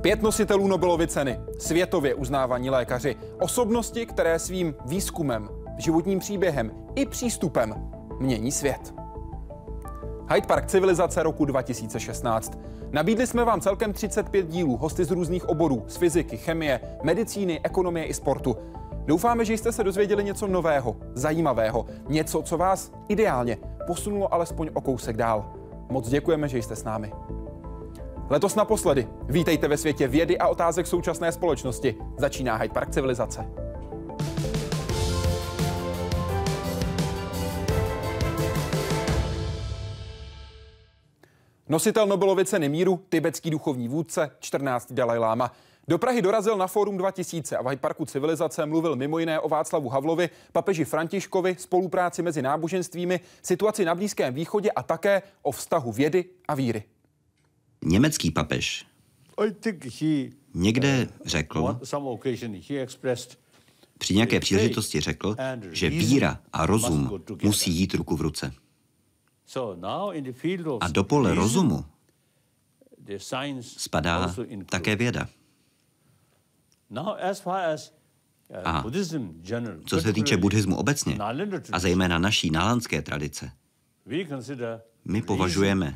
Pět nositelů Nobelovy ceny, světově uznávaní lékaři, osobnosti, které svým výzkumem, životním příběhem i přístupem mění svět. Hyde Park civilizace roku 2016. Nabídli jsme vám celkem 35 dílů, hosty z různých oborů, z fyziky, chemie, medicíny, ekonomie i sportu. Doufáme, že jste se dozvěděli něco nového, zajímavého, něco, co vás ideálně posunulo alespoň o kousek dál. Moc děkujeme, že jste s námi. Letos naposledy. Vítejte ve světě vědy a otázek současné společnosti. Začíná Hyde Park civilizace. Nositel Nobelovy ceny míru, tibetský duchovní vůdce, 14. Dalaj Lama. Do Prahy dorazil na Fórum 2000 a v Hyde Parku civilizace mluvil mimo jiné o Václavu Havlovi, papeži Františkovi, spolupráci mezi náboženstvími, situaci na Blízkém východě a také o vztahu vědy a víry. Německý papež někde řekl, při nějaké příležitosti řekl, že víra a rozum musí jít ruku v ruce. A do pole rozumu spadá také věda. A co se týče buddhismu obecně, a zejména naší nálandské tradice, my považujeme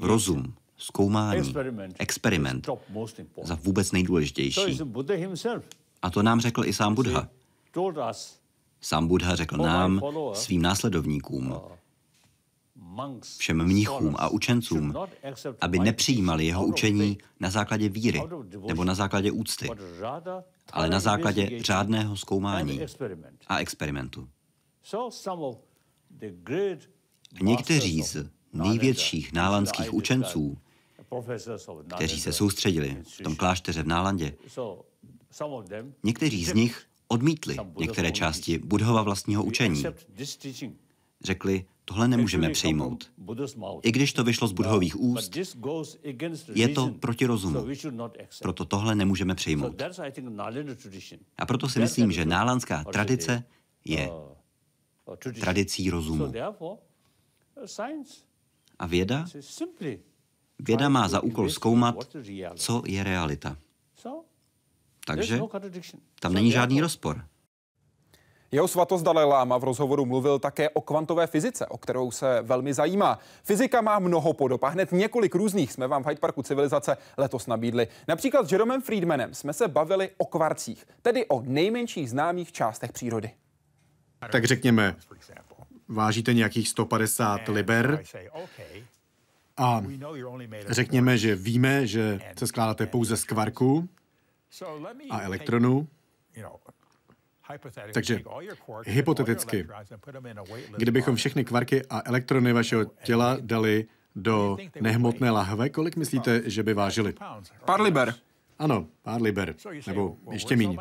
rozum, zkoumání, experiment. Za vůbec nejdůležitější. A to nám řekl i sám Buddha. Sám Buddha řekl nám, svým následovníkům, všem mnichům a učencům, aby nepřijímali jeho učení na základě víry nebo na základě úcty, ale na základě řádného zkoumání a experimentu. Někteří z největších nálandských učenců, kteří se soustředili v tom klášteře v Nálandě, někteří z nich odmítli některé části Budhova vlastního učení. Řekli, tohle nemůžeme přijmout. I když to vyšlo z budhových úst, je to proti rozumu. Proto tohle nemůžeme přijmout. A proto si myslím, že nálandská tradice je tradicí rozumu. A věda? Věda má za úkol zkoumat, co je realita. Takže tam není žádný rozpor. Jeho svatost Dalai Lama v rozhovoru mluvil také o kvantové fyzice, o kterou se velmi zajímá. Fyzika má mnoho podob a hned několik různých jsme vám v Hyde Parku civilizace letos nabídli. Například s Jeromem Friedmanem jsme se bavili o kvarcích, tedy o nejmenších známých částech přírody. Tak řekněme, vážíte nějakých 150 liber a řekněme, že víme, že se skládáte pouze z kvarku a elektronů, takže hypoteticky, kdybychom všechny kvarky a elektrony vašeho těla dali do nehmotné lahve, kolik myslíte, že by vážily? Pár liber. Ano, pár liber, nebo ještě méně.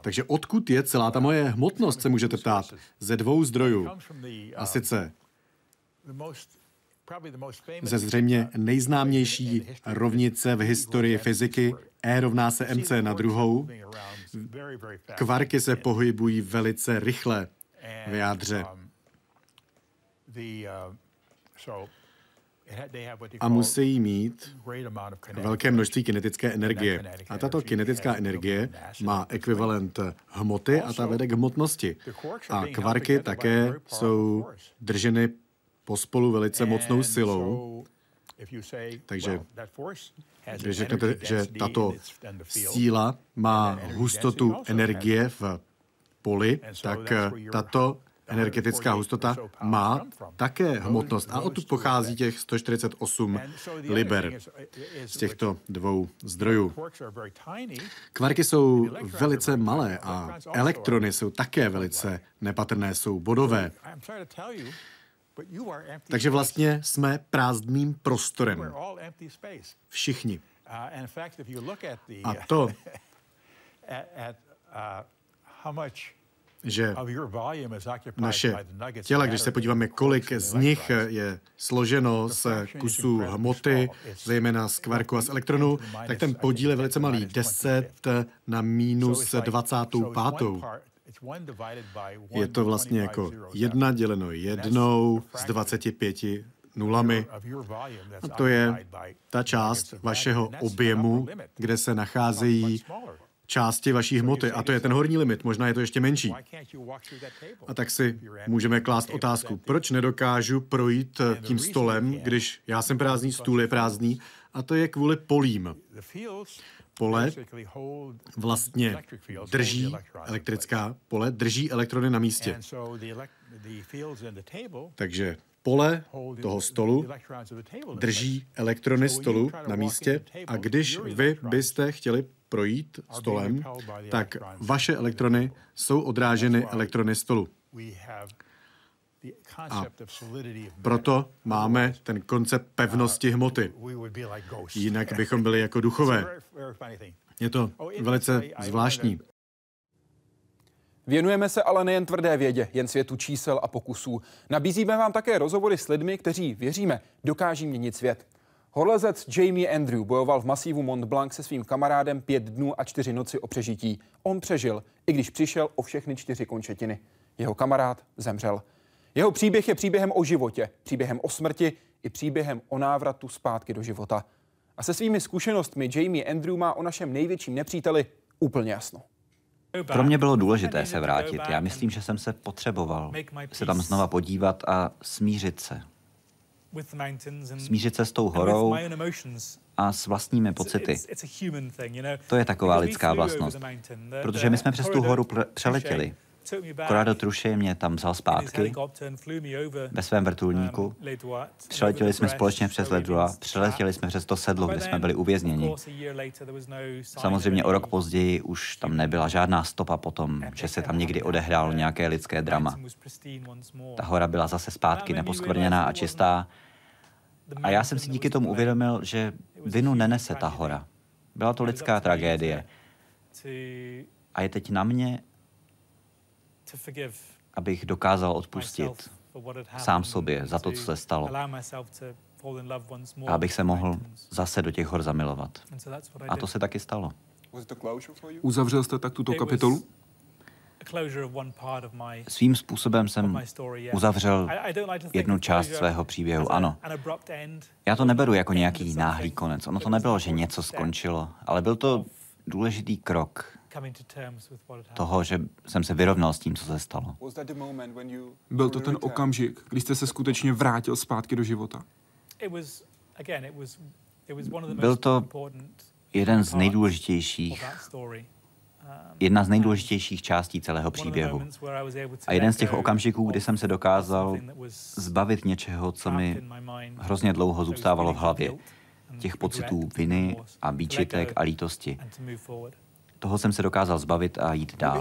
Takže odkud je celá ta moje hmotnost, se můžete ptát. Ze dvou zdrojů. A sice ze zřejmě nejznámější rovnice v historii fyziky E rovná se mc na druhou. Kvarky se pohybují velice rychle v jádře. A musí mít velké množství kinetické energie. A tato kinetická energie má ekvivalent hmoty a ta vede k hmotnosti. A kvarky také jsou drženy pospolu velice mocnou silou. Takže když řeknete, že tato síla má hustotu energie v poli, tak tato energetická hustota má také hmotnost a odtud pochází těch 148 liber z těchto dvou zdrojů. Kvarky jsou velice malé a elektrony jsou také velice nepatrné, jsou bodové. Takže vlastně jsme prázdným prostorem. Všichni. A to, že naše těla, když se podíváme, kolik z nich je složeno z kusů hmoty, zejména z kvarku a z elektronů, tak ten podíl je velice malý, 10 na minus 25. Je to vlastně jako jedna děleno jednou z 25 nulami. A to je ta část vašeho objemu, kde se nacházejí části vaší hmoty. a to je ten horní limit, možná je to ještě menší. A tak si můžeme klást otázku, proč nedokážu projít tím stolem, když já jsem prázdný, stůl je prázdný? A to je kvůli polím. Pole vlastně drží elektrická pole, drží elektrony na místě. Takže pole toho stolu drží elektrony stolu na místě a když vy byste chtěli projít stolem, tak vaše elektrony jsou odráženy elektrony stolu. A proto máme ten koncept pevnosti hmoty. Jinak bychom byli jako duchové. Je to velice zvláštní. Věnujeme se ale nejen tvrdé vědě, jen světu čísel a pokusů. Nabízíme vám také rozhovory s lidmi, kteří, věříme, dokáží měnit svět. Horlezec Jamie Andrew bojoval v masívu Mont Blanc se svým kamarádem pět dnů a čtyři noci o přežití. On přežil, i když přišel o všechny čtyři končetiny. Jeho kamarád zemřel. Jeho příběh je příběhem o životě, příběhem o smrti i příběhem o návratu zpátky do života. A se svými zkušenostmi Jamie Andrew má o našem největším nepříteli úplně jasno. Pro mě bylo důležité se vrátit. Já myslím, že jsem se potřeboval se tam znova podívat a smířit se. Smířit se s tou horou a s vlastními pocity. To je taková lidská vlastnost. Protože my jsme přes tu horu přeletěli. Corrado Truše mě tam vzal zpátky ve svém vrtulníku. Um, Přeletěli jsme společně přes Ledrua, přeletěli jsme přes to sedlo, kde jsme byli uvězněni. No Samozřejmě o rok později už tam nebyla žádná stopa potom, že se tam někdy odehrálo nějaké lidské drama. Ta hora byla zase zpátky neposkvrněná a čistá. A já jsem si díky tomu uvědomil, že vinu nenese ta hora. Byla to lidská tragédie. A je teď na mě, abych dokázal odpustit sám sobě za to, co se stalo. A abych se mohl zase do těch hor zamilovat. A to se taky stalo. Uzavřel jste tak tuto kapitolu? Svým způsobem jsem uzavřel jednu část svého příběhu, ano. Já to neberu jako nějaký náhlý konec. Ono to nebylo, že něco skončilo, ale byl to důležitý krok toho, že jsem se vyrovnal s tím, co se stalo. Byl to ten okamžik, kdy jste se skutečně vrátil zpátky do života? Byl to jeden z nejdůležitějších jedna z nejdůležitějších částí celého příběhu. A jeden z těch okamžiků, kdy jsem se dokázal zbavit něčeho, co mi hrozně dlouho zůstávalo v hlavě. Těch pocitů viny a výčitek a lítosti. Toho jsem se dokázal zbavit a jít dál.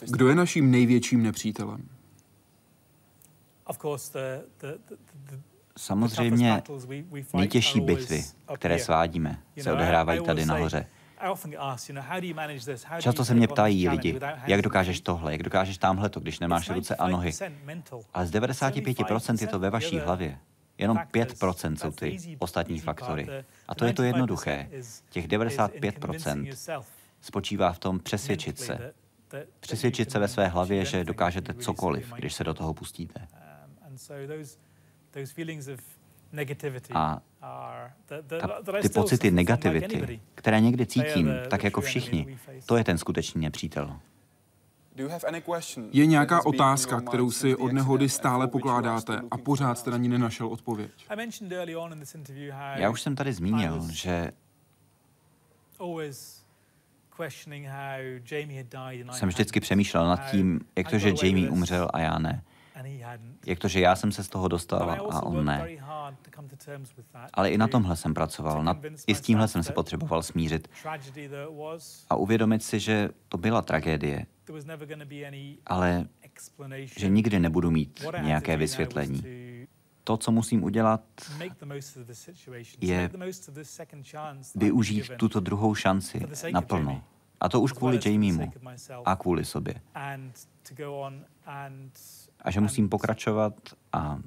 Kdo je naším největším nepřítelem? Samozřejmě nejtěžší bitvy, které svádíme, se odehrávají tady nahoře. Často se mě ptají lidi, jak dokážeš tohle, jak dokážeš tamhle to, když nemáš ruce a nohy. Ale z 95% je to ve vaší hlavě. Jenom 5% jsou ty ostatní faktory. A to je to jednoduché. Těch 95% spočívá v tom přesvědčit se. Přesvědčit se ve své hlavě, že dokážete cokoliv, když se do toho pustíte. A ta, ty pocity negativity, které někdy cítím, tak jako všichni, to je ten skutečný nepřítel. Je nějaká otázka, kterou si od nehody stále pokládáte a pořád jste na ní nenašel odpověď? Já už jsem tady zmínil, že jsem vždycky přemýšlel nad tím, jak to, že Jamie umřel a já ne. Jak to, že já jsem se z toho dostal a on ne. Ale i na tomhle jsem pracoval, nad, i s tímhle jsem se potřeboval smířit. a uvědomit si, že to byla tragédie, ale že nikdy nebudu mít nějaké vysvětlení. To, co musím udělat, je využít tuto druhou šanci naplno. A to už kvůli Jamiemu a kvůli sobě a že musím pokračovat a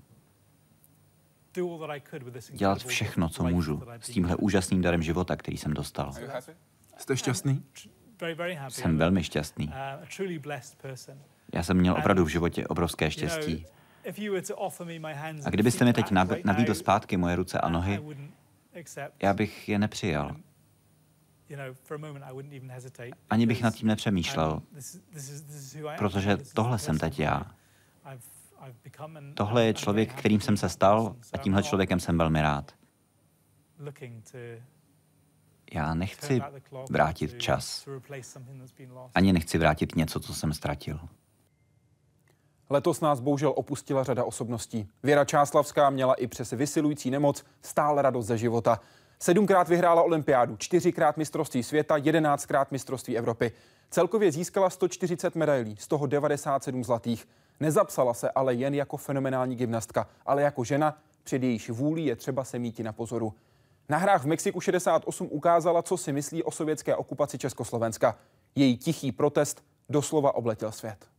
dělat všechno, co můžu s tímhle úžasným darem života, který jsem dostal. Jste šťastný? Jsem velmi šťastný. Já jsem měl opravdu v životě obrovské štěstí. A kdybyste mi teď nabídl zpátky moje ruce a nohy, já bych je nepřijal. Ani bych nad tím nepřemýšlel, protože tohle jsem teď já. Tohle je člověk, kterým jsem se stal a tímhle člověkem jsem velmi rád. Já nechci vrátit čas. Ani nechci vrátit něco, co jsem ztratil. Letos nás bohužel opustila řada osobností. Věra Čáslavská měla i přes vysilující nemoc stále radost ze života. Sedmkrát vyhrála olympiádu, čtyřikrát mistrovství světa, jedenáctkrát mistrovství Evropy. Celkově získala 140 medailí, z toho 97 zlatých. Nezapsala se ale jen jako fenomenální gymnastka, ale jako žena, před jejíž vůlí je třeba se míti na pozoru. Na hrách v Mexiku 68 ukázala, co si myslí o sovětské okupaci Československa. Její tichý protest doslova obletěl svět.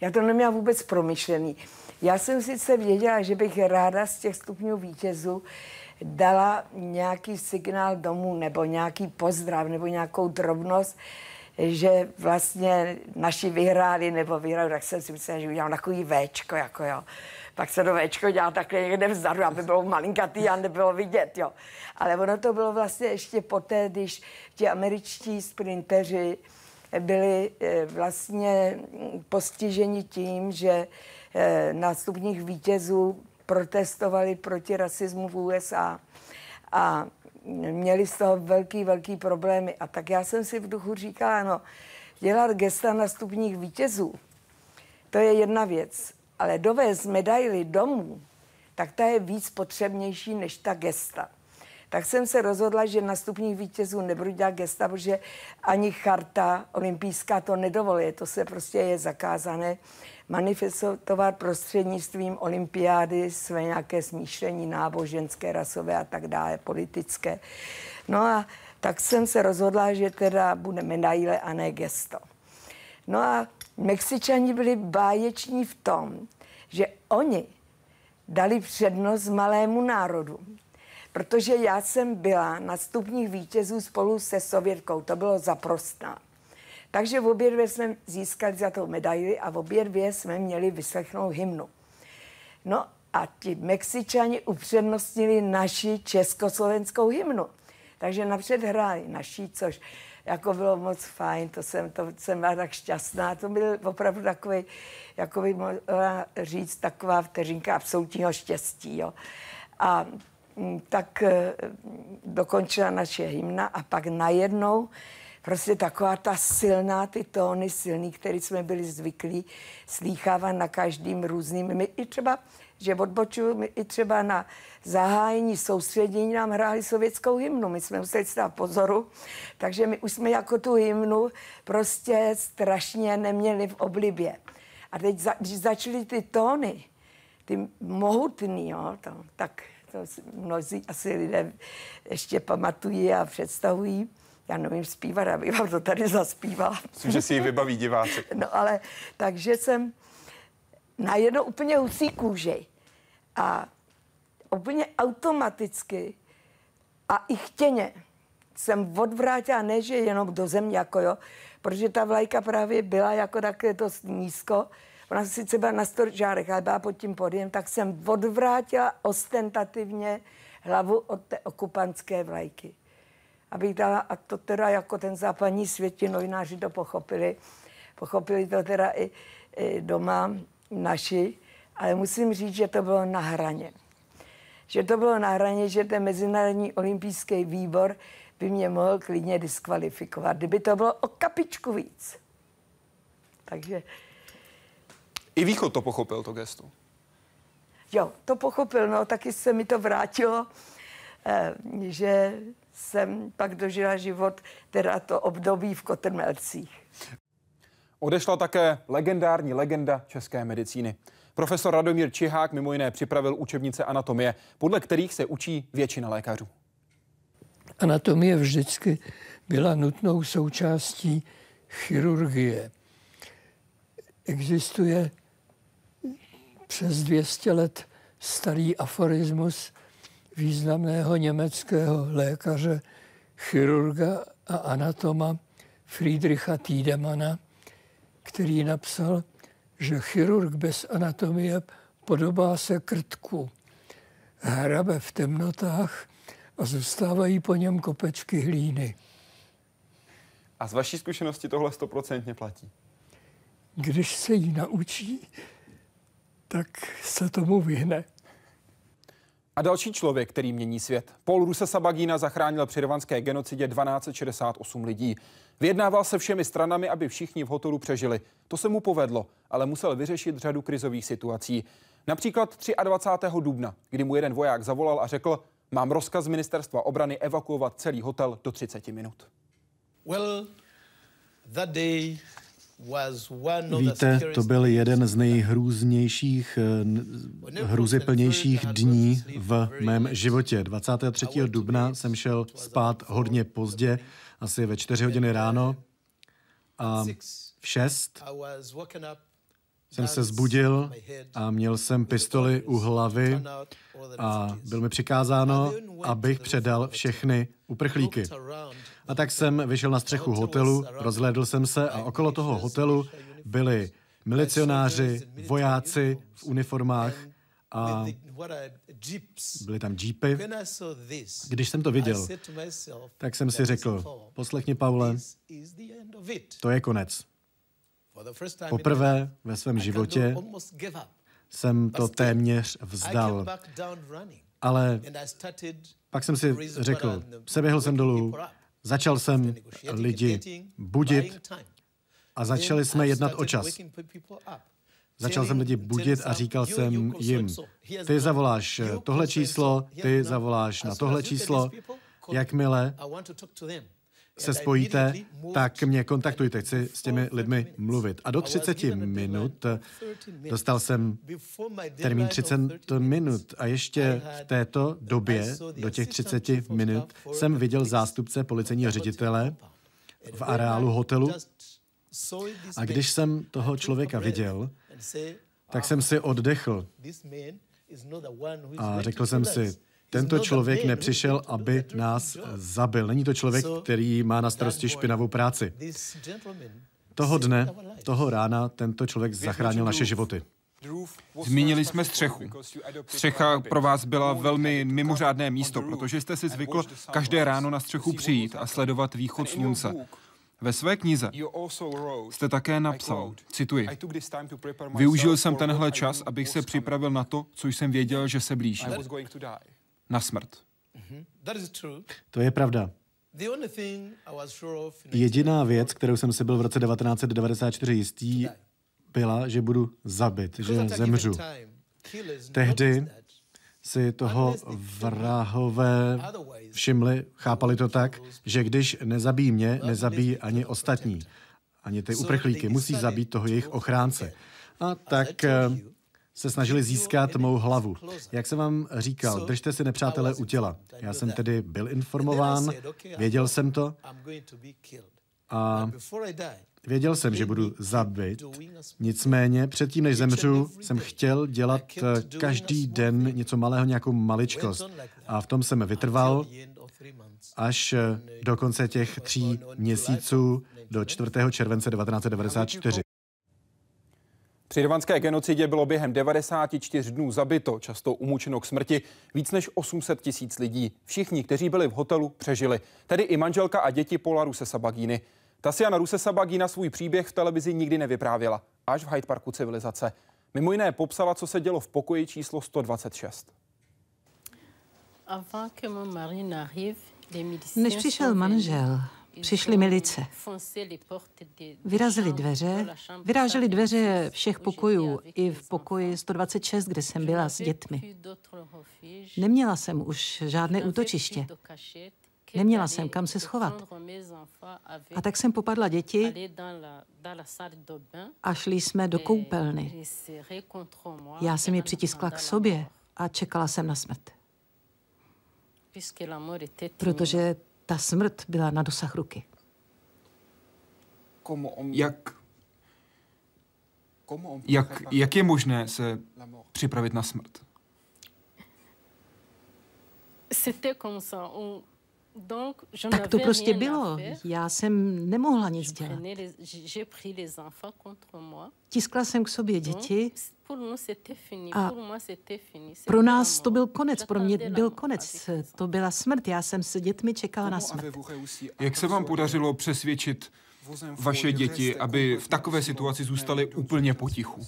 Já to neměla vůbec promyšlený. Já jsem sice věděla, že bych ráda z těch stupňů vítězů dala nějaký signál domů nebo nějaký pozdrav nebo nějakou drobnost, že vlastně naši vyhráli nebo vyhráli, tak jsem si myslela, že udělám takový Včko, jako jo. Pak se to Včko dělá takhle někde vzadu, aby bylo malinkatý a nebylo vidět, jo. Ale ono to bylo vlastně ještě poté, když ti američtí sprinteři byli eh, vlastně postiženi tím, že eh, nástupních vítězů protestovali proti rasismu v USA a měli z toho velký, velký problémy. A tak já jsem si v duchu říkala, no, dělat gesta na stupních vítězů, to je jedna věc, ale dovést medaily domů, tak ta je víc potřebnější než ta gesta. Tak jsem se rozhodla, že na stupních vítězů nebudu dělat gesta, protože ani charta olympijská to nedovoluje, to se prostě je zakázané manifestovat prostřednictvím olympiády své nějaké smýšlení náboženské, rasové a tak dále, politické. No a tak jsem se rozhodla, že teda bude medaile a ne gesto. No a Mexičani byli báječní v tom, že oni dali přednost malému národu. Protože já jsem byla na stupních vítězů spolu se Sovětkou, to bylo zaprostná. Takže v obě dvě jsme získali za to medaili a v obě dvě jsme měli vyslechnout hymnu. No a ti Mexičani upřednostnili naši československou hymnu. Takže napřed hráli naší, což jako bylo moc fajn, to jsem, to jsem byla tak šťastná. To byl opravdu takový, jako by mohla říct, taková vteřinka absolutního štěstí. Jo. A tak e, dokončila naše hymna a pak najednou prostě taková ta silná, ty tóny silný, který jsme byli zvyklí slýchávat na každým různým. My i třeba, že odbočuju, my i třeba na zahájení soustředění nám hráli sovětskou hymnu. My jsme museli stát pozoru, takže my už jsme jako tu hymnu prostě strašně neměli v oblibě. A teď, za, když začaly ty tóny, ty mohutný, jo, to, tak to mnozí asi lidé ještě pamatují a představují, já nevím zpívat, abych vám to tady zaspívala. Myslím, že si ji vybaví diváci. No ale, takže jsem najednou úplně husí kůži a úplně automaticky a i chtěně jsem odvrátila, ne že jenom do země, jako jo, protože ta vlajka právě byla jako takhle dost nízko, ona sice byla na storžárech, ale byla pod tím podjem, tak jsem odvrátila ostentativně hlavu od té okupantské vlajky abych dala, a to teda jako ten západní svět, ti novináři to pochopili, pochopili to teda i, i doma naši, ale musím říct, že to bylo na hraně. Že to bylo na hraně, že ten Mezinárodní olympijský výbor by mě mohl klidně diskvalifikovat, kdyby to bylo o kapičku víc. Takže... I Východ to pochopil, to gesto. Jo, to pochopil, no, taky se mi to vrátilo, eh, že jsem pak dožila život, teda to období v Kotrmelcích. Odešla také legendární legenda české medicíny. Profesor Radomír Čihák mimo jiné připravil učebnice anatomie, podle kterých se učí většina lékařů. Anatomie vždycky byla nutnou součástí chirurgie. Existuje přes 200 let starý aforismus významného německého lékaře, chirurga a anatoma Friedricha Tiedemana, který napsal, že chirurg bez anatomie podobá se krtku. Hrabe v temnotách a zůstávají po něm kopečky hlíny. A z vaší zkušenosti tohle stoprocentně platí? Když se jí naučí, tak se tomu vyhne. A další člověk, který mění svět. Paul Rusesabagina zachránil při rvanské genocidě 1268 lidí. Vyjednával se všemi stranami, aby všichni v hotelu přežili. To se mu povedlo, ale musel vyřešit řadu krizových situací. Například 23. dubna, kdy mu jeden voják zavolal a řekl, mám rozkaz z ministerstva obrany evakuovat celý hotel do 30 minut. Well, that day Víte, to byl jeden z nejhrůznějších, eh, hrůzyplnějších dní v mém životě. 23. dubna jsem šel spát hodně pozdě, asi ve 4 hodiny ráno a v 6 jsem se zbudil a měl jsem pistoli u hlavy a byl mi přikázáno, abych předal všechny uprchlíky. A tak jsem vyšel na střechu hotelu, rozhlédl jsem se a okolo toho hotelu byli milicionáři, vojáci v uniformách a byly tam jeepy. Když jsem to viděl, tak jsem si řekl, poslechni, Paule, to je konec. Poprvé ve svém životě jsem to téměř vzdal. Ale pak jsem si řekl, seběhl jsem dolů, začal jsem lidi budit a začali jsme jednat o čas. Začal jsem lidi budit a říkal jsem jim, ty zavoláš tohle číslo, ty zavoláš na tohle číslo, jakmile se spojíte, tak mě kontaktujte, chci s těmi lidmi mluvit. A do 30 minut dostal jsem termín 30 minut. A ještě v této době, do těch 30 minut, jsem viděl zástupce policejního ředitele v areálu hotelu. A když jsem toho člověka viděl, tak jsem si oddechl. A řekl jsem si, tento člověk nepřišel, aby nás zabil. Není to člověk, který má na starosti špinavou práci. Toho dne, toho rána, tento člověk zachránil naše životy. Zmínili jsme střechu. Střecha pro vás byla velmi mimořádné místo, protože jste si zvykl každé ráno na střechu přijít a sledovat východ slunce. Ve své knize jste také napsal, cituji, využil jsem tenhle čas, abych se připravil na to, co jsem věděl, že se blíží na smrt. Mhm. To je pravda. Jediná věc, kterou jsem si byl v roce 1994 jistý, byla, že budu zabit, že zemřu. Tehdy si toho vrahové všimli, chápali to tak, že když nezabíjí mě, nezabíjí ani ostatní. Ani ty uprchlíky. Musí zabít toho jejich ochránce. A tak se snažili získat mou hlavu. Jak jsem vám říkal, držte si nepřátelé u těla. Já jsem tedy byl informován, věděl jsem to a věděl jsem, že budu zabit. Nicméně předtím, než zemřu, jsem chtěl dělat každý den něco malého, nějakou maličkost. A v tom jsem vytrval až do konce těch tří měsíců do 4. července 1994. Při rvanské genocidě bylo během 94 dnů zabito, často umučeno k smrti, víc než 800 tisíc lidí. Všichni, kteří byli v hotelu, přežili. Tedy i manželka a děti Paula Ruse Sabagíny. Tasiana Ruse Sabagína svůj příběh v televizi nikdy nevyprávěla, až v Hyde Parku civilizace. Mimo jiné popsala, co se dělo v pokoji číslo 126. Než přišel manžel, Přišly milice. Vyrazili dveře, vyráželi dveře všech pokojů, i v pokoji 126, kde jsem byla s dětmi. Neměla jsem už žádné útočiště. Neměla jsem kam se schovat. A tak jsem popadla děti a šli jsme do koupelny. Já jsem je přitiskla k sobě a čekala jsem na smrt. Protože ta smrt byla na dosah ruky. Jak, jak, jak je možné se připravit na smrt? Tak to prostě bylo. Já jsem nemohla nic dělat. Tiskla jsem k sobě děti a pro nás to byl konec, pro mě byl konec. To byla smrt. Já jsem se dětmi čekala na smrt. Jak se vám podařilo přesvědčit vaše děti, aby v takové situaci zůstaly úplně potichu?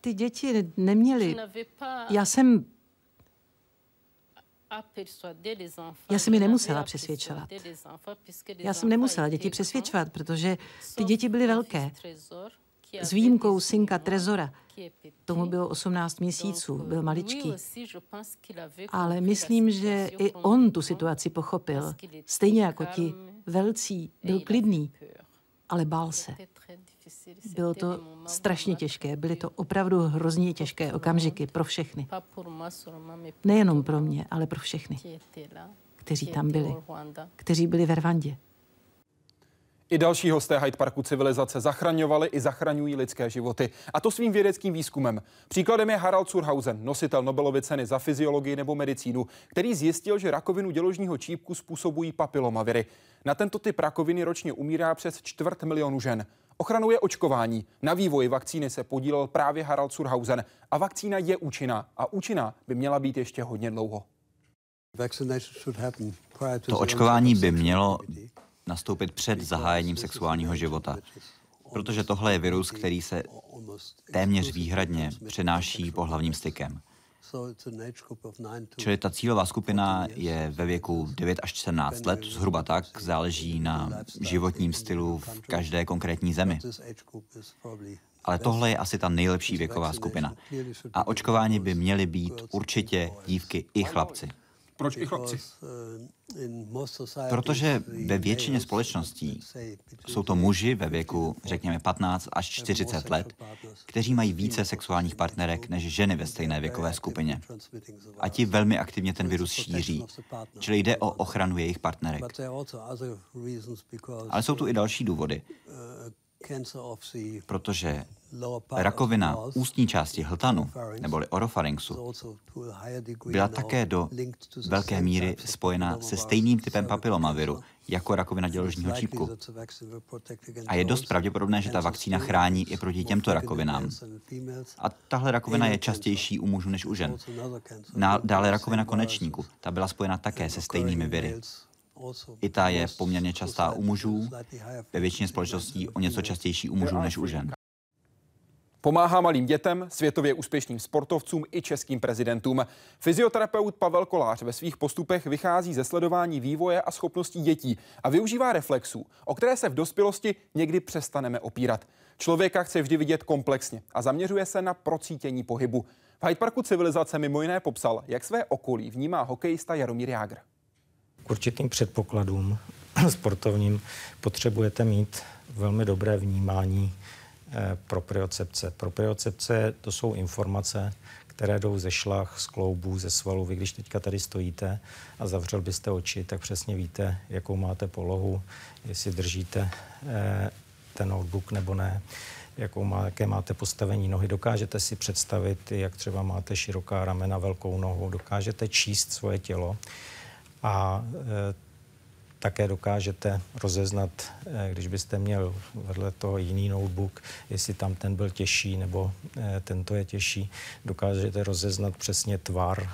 Ty děti neměly. Já jsem já jsem je nemusela přesvědčovat. Já jsem nemusela děti přesvědčovat, protože ty děti byly velké. S výjimkou synka Trezora. Tomu bylo 18 měsíců, byl maličký. Ale myslím, že i on tu situaci pochopil. Stejně jako ti velcí, byl klidný, ale bál se. Bylo to strašně těžké, byly to opravdu hrozně těžké okamžiky pro všechny. Nejenom pro mě, ale pro všechny, kteří tam byli, kteří byli ve Rwandě. I další hosté Hyde Parku civilizace zachraňovali i zachraňují lidské životy. A to svým vědeckým výzkumem. Příkladem je Harald Surhausen, nositel Nobelovy ceny za fyziologii nebo medicínu, který zjistil, že rakovinu děložního čípku způsobují papilomaviry. Na tento typ rakoviny ročně umírá přes čtvrt milionu žen. Ochranou je očkování. Na vývoji vakcíny se podílel právě Harald Surhausen a vakcína je účinná a účinná by měla být ještě hodně dlouho. To očkování by mělo nastoupit před zahájením sexuálního života, protože tohle je virus, který se téměř výhradně přenáší pohlavním stykem. Čili ta cílová skupina je ve věku 9 až 14 let, zhruba tak, záleží na životním stylu v každé konkrétní zemi. Ale tohle je asi ta nejlepší věková skupina. A očkování by měly být určitě dívky i chlapci. Proč i chlapci? Protože ve většině společností jsou to muži ve věku, řekněme, 15 až 40 let, kteří mají více sexuálních partnerek než ženy ve stejné věkové skupině. A ti velmi aktivně ten virus šíří, čili jde o ochranu jejich partnerek. Ale jsou tu i další důvody. Protože Rakovina ústní části hltanu, neboli orofaringsu, byla také do velké míry spojena se stejným typem papilomaviru, jako rakovina děložního čípku. A je dost pravděpodobné, že ta vakcína chrání i proti těmto rakovinám. A tahle rakovina je častější u mužů než u žen. Dále rakovina konečníku, ta byla spojena také se stejnými viry. I ta je poměrně častá u mužů, ve většině společností o něco častější u mužů než u žen. Pomáhá malým dětem, světově úspěšným sportovcům i českým prezidentům. Fyzioterapeut Pavel Kolář ve svých postupech vychází ze sledování vývoje a schopností dětí a využívá reflexů, o které se v dospělosti někdy přestaneme opírat. Člověka chce vždy vidět komplexně a zaměřuje se na procítění pohybu. V Hyde Parku civilizace mimo jiné popsal, jak své okolí vnímá hokejista Jaromír Jágr. K určitým předpokladům sportovním potřebujete mít velmi dobré vnímání Eh, propriocepce. Propriocepce to jsou informace, které jdou ze šlach, z kloubů, ze svalů. Vy když teďka tady stojíte a zavřel byste oči, tak přesně víte, jakou máte polohu, jestli držíte eh, ten notebook nebo ne, jakou má, jaké máte postavení nohy. Dokážete si představit, jak třeba máte široká ramena, velkou nohu, dokážete číst svoje tělo a eh, také dokážete rozeznat, eh, když byste měl vedle toho jiný notebook, jestli tam ten byl těžší nebo eh, tento je těžší. Dokážete rozeznat přesně tvar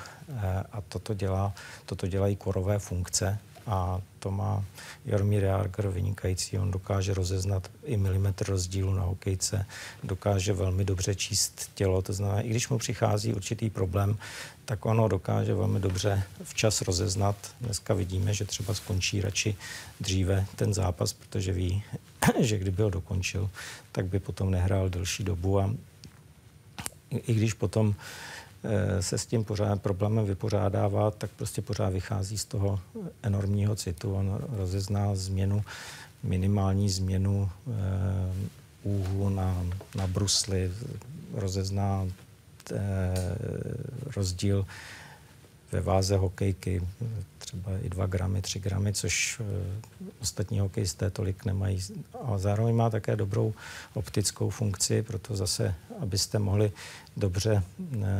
a toto, dělá, toto dělají korové funkce a to má Jaromír Jarger vynikající. On dokáže rozeznat i milimetr rozdílu na hokejce, dokáže velmi dobře číst tělo, to znamená, i když mu přichází určitý problém, tak ono dokáže velmi dobře včas rozeznat. Dneska vidíme, že třeba skončí radši dříve ten zápas, protože ví, že kdyby ho dokončil, tak by potom nehrál delší dobu a i když potom se s tím pořád problémem vypořádává, tak prostě pořád vychází z toho enormního citu. On rozezná změnu, minimální změnu e, úhlu na, na brusli, rozezná Eh, rozdíl ve váze hokejky třeba i 2 gramy, 3 gramy, což ostatní hokejisté tolik nemají. A zároveň má také dobrou optickou funkci, proto zase, abyste mohli dobře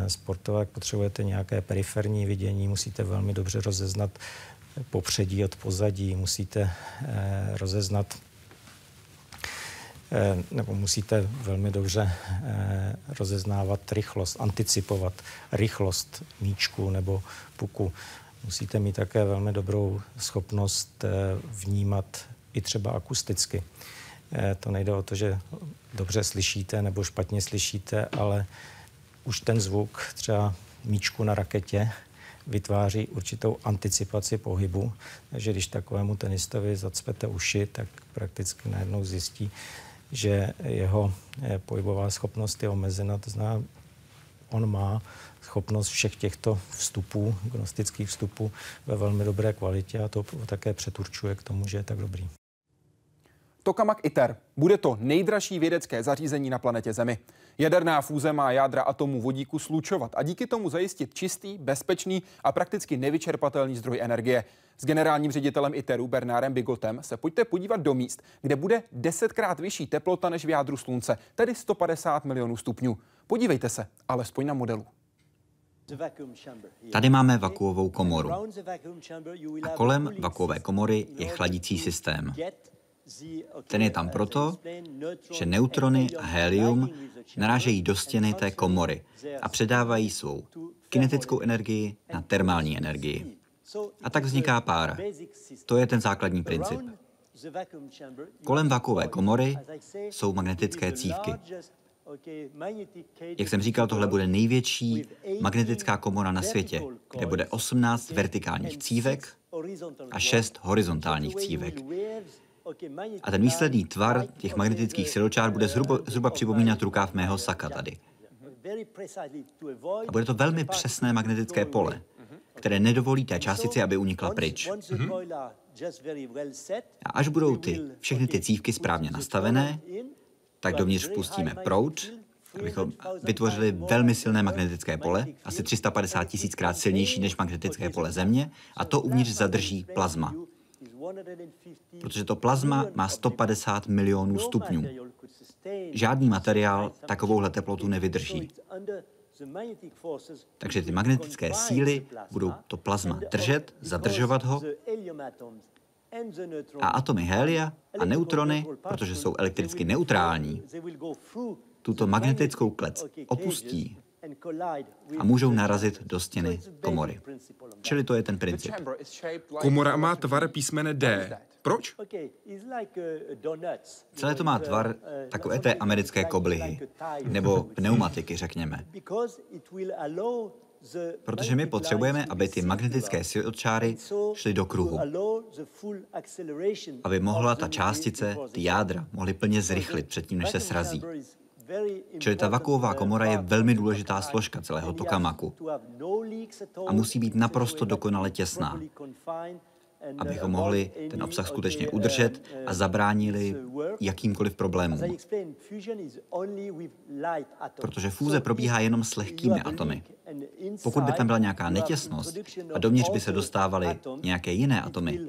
sportovat, potřebujete nějaké periferní vidění, musíte velmi dobře rozeznat popředí od pozadí, musíte rozeznat Eh, nebo musíte velmi dobře eh, rozeznávat rychlost, anticipovat rychlost míčku nebo puku. Musíte mít také velmi dobrou schopnost eh, vnímat i třeba akusticky. To nejde o to, že dobře slyšíte nebo špatně slyšíte, ale už ten zvuk třeba míčku na raketě vytváří určitou anticipaci pohybu. Takže když takovému tenistovi zacpete uši, tak prakticky najednou zjistí, že jeho eh, pohybová schopnost je omezena, to znamená, on má schopnost všech těchto vstupů, gnostických vstupů ve velmi dobré kvalitě a to také přeturčuje k tomu, že je tak dobrý. Tokamak ITER. Bude to nejdražší vědecké zařízení na planetě Zemi. Jaderná fúze má jádra atomů vodíku slučovat a díky tomu zajistit čistý, bezpečný a prakticky nevyčerpatelný zdroj energie. S generálním ředitelem ITERu Bernárem Bigotem se pojďte podívat do míst, kde bude desetkrát vyšší teplota než v jádru Slunce, tedy 150 milionů stupňů. Podívejte se, alespoň na modelu. Tady máme vakuovou komoru. A kolem vakuové komory je chladící systém. Ten je tam proto, že neutrony a helium narážejí do stěny té komory a předávají svou kinetickou energii na termální energii. A tak vzniká pára. To je ten základní princip. Kolem vakuové komory jsou magnetické cívky. Jak jsem říkal, tohle bude největší magnetická komora na světě, kde bude 18 vertikálních cívek a 6 horizontálních cívek. A ten výsledný tvar těch magnetických siločár bude zhruba, zhruba připomínat rukáv mého saka tady. A bude to velmi přesné magnetické pole, které nedovolí té částici, aby unikla pryč. A až budou ty, všechny ty cívky správně nastavené, tak dovnitř vpustíme proud, abychom vytvořili velmi silné magnetické pole, asi 350 tisíckrát silnější než magnetické pole Země, a to uvnitř zadrží plazma protože to plazma má 150 milionů stupňů. Žádný materiál takovouhle teplotu nevydrží. Takže ty magnetické síly budou to plazma držet, zadržovat ho a atomy helia a neutrony, protože jsou elektricky neutrální, tuto magnetickou klec opustí a můžou narazit do stěny komory. Čili to je ten princip. Komora má tvar písmene D. Proč? Celé to má tvar takové té americké koblihy, nebo pneumatiky, řekněme. Protože my potřebujeme, aby ty magnetické siločáry šly do kruhu. Aby mohla ta částice, ty jádra, mohly plně zrychlit předtím, než se srazí. Čili ta vakuová komora je velmi důležitá složka celého tokamaku. a musí být naprosto dokonale těsná. abychom mohli ten obsah skutečně udržet a zabránili jakýmkoliv problémům. Protože fúze probíhá jenom s lehkými atomy. Pokud by tam byla nějaká netěsnost a dovnitř by se dostávaly nějaké jiné atomy,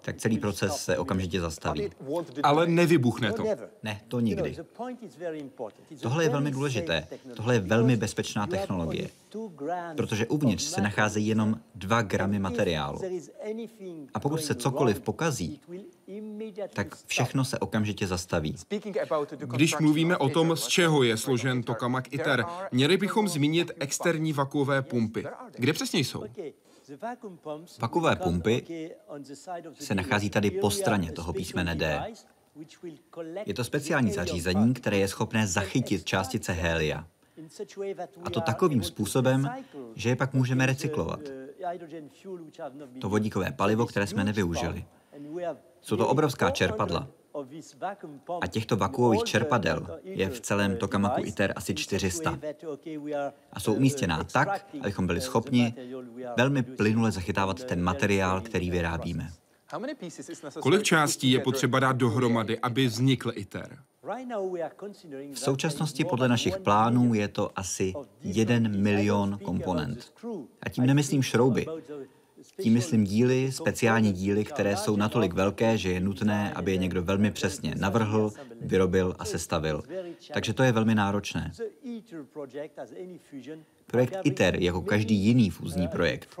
tak celý proces se okamžitě zastaví. Ale nevybuchne to. Ne, to nikdy. Tohle je velmi důležité. Tohle je velmi bezpečná technologie, protože uvnitř se nacházejí jenom 2 gramy materiálu. A pokud se cokoliv pokazí, tak všechno se okamžitě zastaví. Když mluvíme o tom, z čeho je složen tokamak ITER, měli bychom zmínit externí vakuové pumpy. Kde přesně jsou? Vakové pumpy se nachází tady po straně toho písmene D. Je to speciální zařízení, které je schopné zachytit částice helia. A to takovým způsobem, že je pak můžeme recyklovat. To vodíkové palivo, které jsme nevyužili. Jsou to obrovská čerpadla. A těchto vakuových čerpadel je v celém tokamaku ITER asi 400. A jsou umístěná tak, abychom byli schopni velmi plynule zachytávat ten materiál, který vyrábíme. Kolik částí je potřeba dát dohromady, aby vznikl ITER? V současnosti podle našich plánů je to asi 1 milion komponent. A tím nemyslím šrouby. Tím myslím díly, speciální díly, které jsou natolik velké, že je nutné, aby je někdo velmi přesně navrhl, vyrobil a sestavil. Takže to je velmi náročné. Projekt ITER, jako každý jiný fúzní projekt,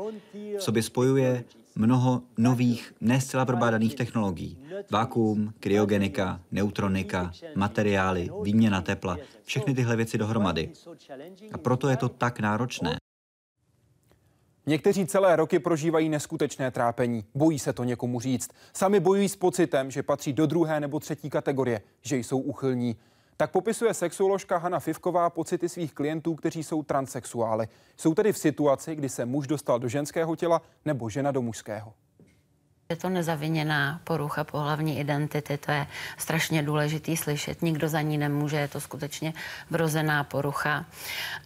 v sobě spojuje mnoho nových, ne zcela probádaných technologií. Vákuum, kryogenika, neutronika, materiály, výměna tepla, všechny tyhle věci dohromady. A proto je to tak náročné. Někteří celé roky prožívají neskutečné trápení. Bojí se to někomu říct. Sami bojují s pocitem, že patří do druhé nebo třetí kategorie, že jsou uchylní. Tak popisuje sexuoložka Hanna Fivková pocity svých klientů, kteří jsou transexuály. Jsou tedy v situaci, kdy se muž dostal do ženského těla nebo žena do mužského. Je to nezaviněná porucha pohlavní identity, to je strašně důležitý slyšet. Nikdo za ní nemůže, je to skutečně vrozená porucha.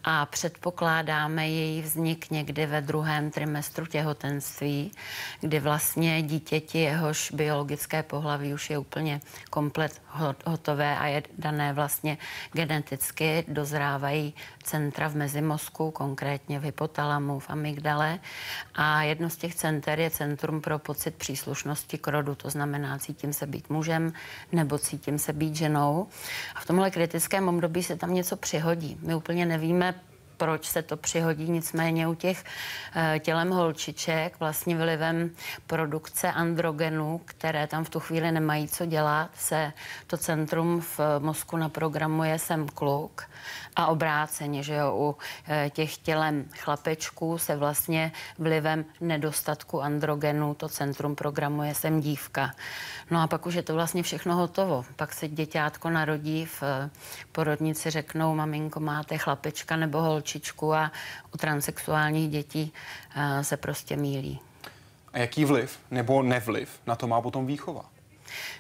A předpokládáme její vznik někdy ve druhém trimestru těhotenství, kdy vlastně dítěti, jehož biologické pohlaví už je úplně komplet hotové a je dané vlastně geneticky, dozrávají centra v mezimozku, konkrétně v hypotalamu, v amygdale. A jedno z těch center je Centrum pro pocit příslušnosti k rodu, to znamená cítím se být mužem nebo cítím se být ženou. A v tomhle kritickém období se tam něco přihodí. My úplně nevíme, proč se to přihodí. Nicméně u těch eh, tělem holčiček vlastně vlivem produkce androgenů, které tam v tu chvíli nemají co dělat, se to centrum v mozku naprogramuje sem kluk a obráceně, že jo, u eh, těch tělem chlapečků se vlastně vlivem nedostatku androgenů to centrum programuje sem dívka. No a pak už je to vlastně všechno hotovo. Pak se děťátko narodí v eh, porodnici, řeknou, maminko, máte chlapečka nebo holčičku a u transexuálních dětí eh, se prostě mílí. A jaký vliv nebo nevliv na to má potom výchova?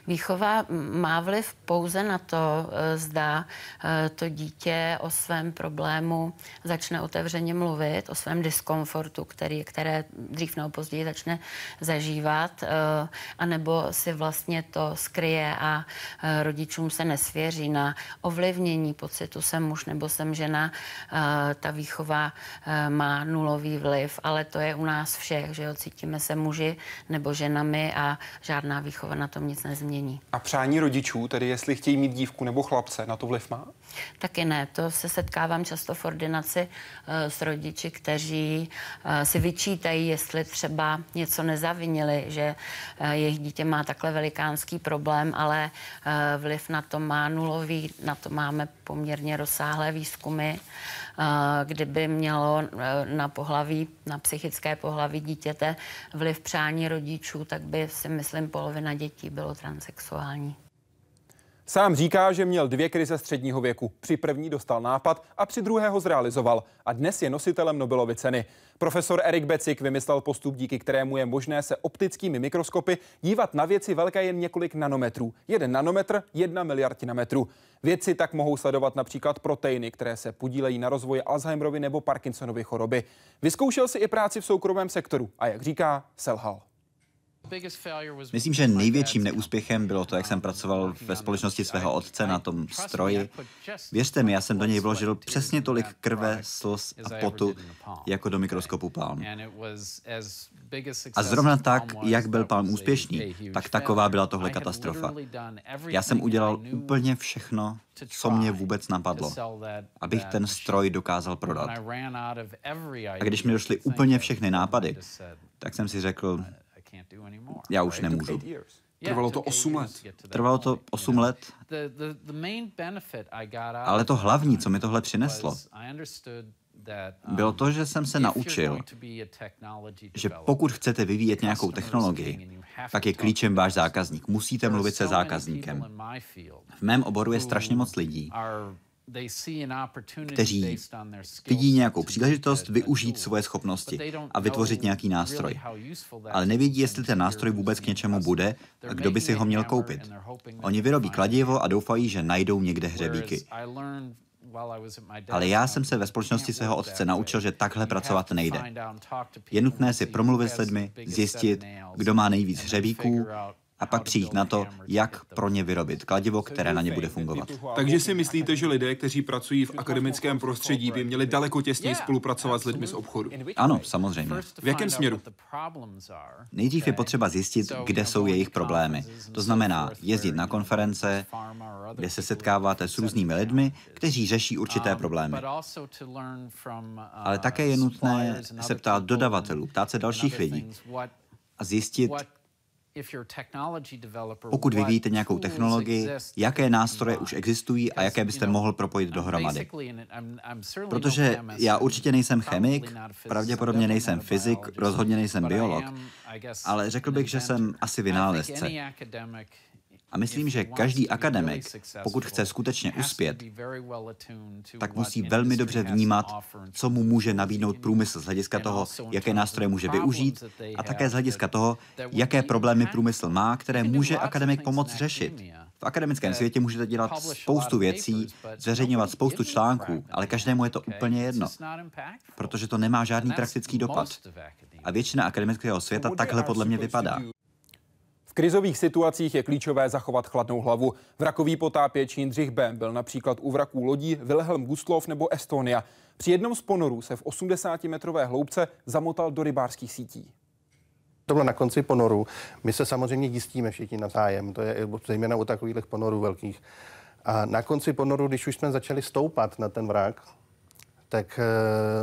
Výchova má vliv pouze na to, eh, zda eh, to dítě o svém problému začne otevřeně mluvit, o svém diskomfortu, který, které dřív nebo později začne zažívat, eh, anebo si vlastně to skryje a rodičům se nesvěří na ovlivnění pocitu jsem muž nebo jsem žena. Ta výchova má nulový vliv, ale to je u nás všech, že jo, cítíme se muži nebo ženami a žádná výchova na tom nic nezmění. A přání rodičů, tedy jestli chtějí mít dívku nebo chlapce, na to vliv má? Taky ne. To se setkávám často v ordinaci uh, s rodiči, kteří uh, si vyčítají, jestli třeba něco nezavinili, že uh, jejich dítě má takhle velikánský problém, ale vliv na to má nulový, na to máme poměrně rozsáhlé výzkumy. Kdyby mělo na pohlaví, na psychické pohlaví dítěte vliv přání rodičů, tak by si myslím polovina dětí bylo transexuální. Sám říká, že měl dvě krize středního věku. Při první dostal nápad a při druhé ho zrealizoval. A dnes je nositelem Nobelovy ceny. Profesor Erik Becik vymyslel postup, díky kterému je možné se optickými mikroskopy dívat na věci velké jen několik nanometrů. Jeden nanometr, jedna miliardina metru. Vědci tak mohou sledovat například proteiny, které se podílejí na rozvoji Alzheimerovy nebo Parkinsonovy choroby. Vyzkoušel si i práci v soukromém sektoru a jak říká, selhal. Myslím, že největším neúspěchem bylo to, jak jsem pracoval ve společnosti svého otce na tom stroji. Věřte mi, já jsem do něj vložil přesně tolik krve, slz a potu, jako do mikroskopu Palm. A zrovna tak, jak byl Palm úspěšný, tak taková byla tohle katastrofa. Já jsem udělal úplně všechno, co mě vůbec napadlo, abych ten stroj dokázal prodat. A když mi došly úplně všechny nápady, tak jsem si řekl, já už nemůžu. Trvalo to 8 let. Trvalo to 8 let. Ale to hlavní, co mi tohle přineslo, bylo to, že jsem se naučil, že pokud chcete vyvíjet nějakou technologii, tak je klíčem váš zákazník. Musíte mluvit se zákazníkem. V mém oboru je strašně moc lidí, kteří vidí nějakou příležitost využít svoje schopnosti a vytvořit nějaký nástroj. Ale nevědí, jestli ten nástroj vůbec k něčemu bude a kdo by si ho měl koupit. Oni vyrobí kladivo a doufají, že najdou někde hřebíky. Ale já jsem se ve společnosti svého otce naučil, že takhle pracovat nejde. Je nutné si promluvit s lidmi, zjistit, kdo má nejvíc hřebíků a pak přijít na to, jak pro ně vyrobit kladivo, které na ně bude fungovat. Takže si myslíte, že lidé, kteří pracují v akademickém prostředí, by měli daleko těsněji spolupracovat s lidmi z obchodu? Ano, samozřejmě. V jakém směru? Nejdřív je potřeba zjistit, kde jsou jejich problémy. To znamená jezdit na konference, kde se setkáváte s různými lidmi, kteří řeší určité problémy. Ale také je nutné se ptát dodavatelů, ptát se dalších lidí a zjistit, pokud vyvíjíte nějakou technologii, jaké nástroje už existují a jaké byste mohl propojit dohromady. Protože já určitě nejsem chemik, pravděpodobně nejsem fyzik, rozhodně nejsem biolog, ale řekl bych, že jsem asi vynálezce. A myslím, že každý akademik, pokud chce skutečně uspět, tak musí velmi dobře vnímat, co mu může nabídnout průmysl z hlediska toho, jaké nástroje může využít a také z hlediska toho, jaké problémy průmysl má, které může akademik pomoct řešit. V akademickém světě můžete dělat spoustu věcí, zveřejňovat spoustu článků, ale každému je to úplně jedno, protože to nemá žádný praktický dopad. A většina akademického světa takhle podle mě vypadá krizových situacích je klíčové zachovat chladnou hlavu. Vrakový potápěč Jindřich Bem byl například u vraků lodí Wilhelm Gustlov nebo Estonia. Při jednom z ponorů se v 80-metrové hloubce zamotal do rybářských sítí. To bylo na konci ponoru. My se samozřejmě jistíme všichni navzájem, to je zejména u takových ponorů velkých. A na konci ponoru, když už jsme začali stoupat na ten vrak, tak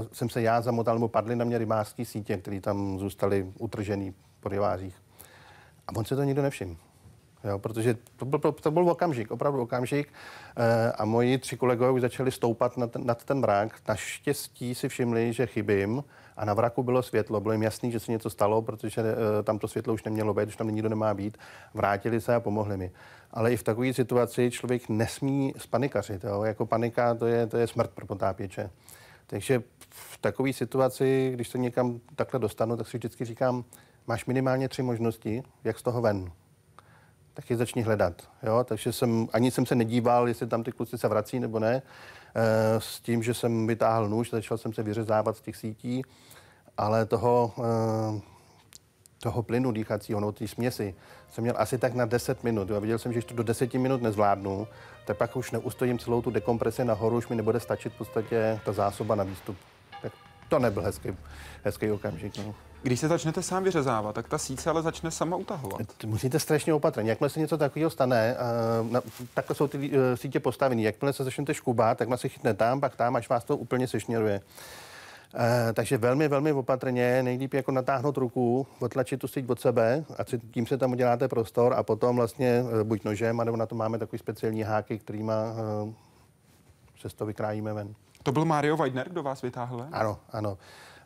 uh, jsem se já zamotal, nebo padly na mě rybářské sítě, které tam zůstaly utržený po rybářích. A on se to nikdo nevšiml. Jo, protože to byl, to byl okamžik, opravdu okamžik. E, a moji tři kolegové už začali stoupat nad ten, nad ten mrak. Naštěstí si všimli, že chybím a na vraku bylo světlo. Bylo jim jasný, že se něco stalo, protože e, tam to světlo už nemělo být, už tam nikdo nemá být. Vrátili se a pomohli mi. Ale i v takové situaci člověk nesmí spanikařit. Jo? Jako panika to je, to je smrt pro potápěče. Takže v takové situaci, když se někam takhle dostanu, tak si vždycky říkám, máš minimálně tři možnosti, jak z toho ven. Tak je začni hledat. Jo? Takže jsem, ani jsem se nedíval, jestli tam ty kluci se vrací nebo ne. E, s tím, že jsem vytáhl nůž, začal jsem se vyřezávat z těch sítí, ale toho, e, toho plynu dýchacího, no té směsi, jsem měl asi tak na 10 minut. Jo? Viděl jsem, že ještě do 10 minut nezvládnu, tak pak už neustojím celou tu dekompresi nahoru, už mi nebude stačit v podstatě ta zásoba na výstup. Tak to nebyl hezký, hezký okamžik. No. Když se začnete sám vyřezávat, tak ta síť ale začne sama utahovat. Musíte strašně opatrně. Jakmile se něco takového stane, uh, na, takhle jsou ty uh, sítě postavené. Jakmile se začnete škubat, tak se chytne tam, pak tam, až vás to úplně sešněruje. Uh, takže velmi, velmi opatrně, nejlíp jako natáhnout ruku, otlačit tu síť od sebe a tím se tam uděláte prostor a potom vlastně buď nožem, nebo na to máme takový speciální háky, kterýma uh, se to vykrájíme ven. To byl Mario Weidner, kdo vás vytáhl? Ano, ano.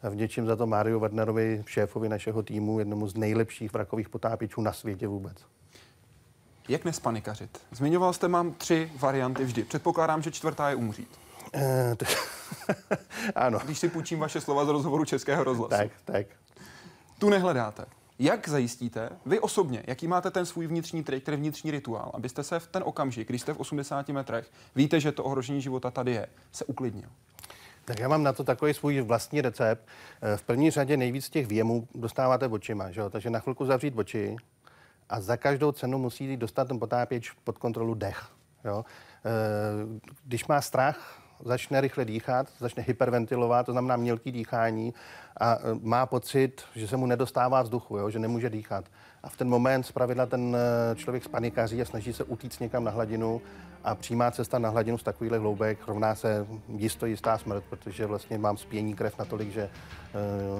Vděčím za to Máriu Wernerovi, šéfovi našeho týmu, jednomu z nejlepších vrakových potápěčů na světě vůbec. Jak nespanikařit? Zmiňoval jste, mám tři varianty vždy. Předpokládám, že čtvrtá je umřít. To... ano. Když si půjčím vaše slova z rozhovoru Českého rozhlasu. Tak, tak. Tu nehledáte. Jak zajistíte, vy osobně, jaký máte ten svůj vnitřní trik, ten vnitřní rituál, abyste se v ten okamžik, když jste v 80 metrech, víte, že to ohrožení života tady je, se uklidnil? Tak já mám na to takový svůj vlastní recept. Eh, v první řadě nejvíc těch věmů dostáváte očima, že jo? takže na chvilku zavřít oči a za každou cenu musí dostat ten potápěč pod kontrolu dech. Jo? Eh, když má strach, začne rychle dýchat, začne hyperventilovat, to znamená mělký dýchání a eh, má pocit, že se mu nedostává vzduchu, jo? že nemůže dýchat. A v ten moment zpravidla ten člověk spanikaří a snaží se utíct někam na hladinu a přímá cesta na hladinu z takovýchhle hloubek rovná se jisto jistá smrt, protože vlastně mám spění krev natolik, že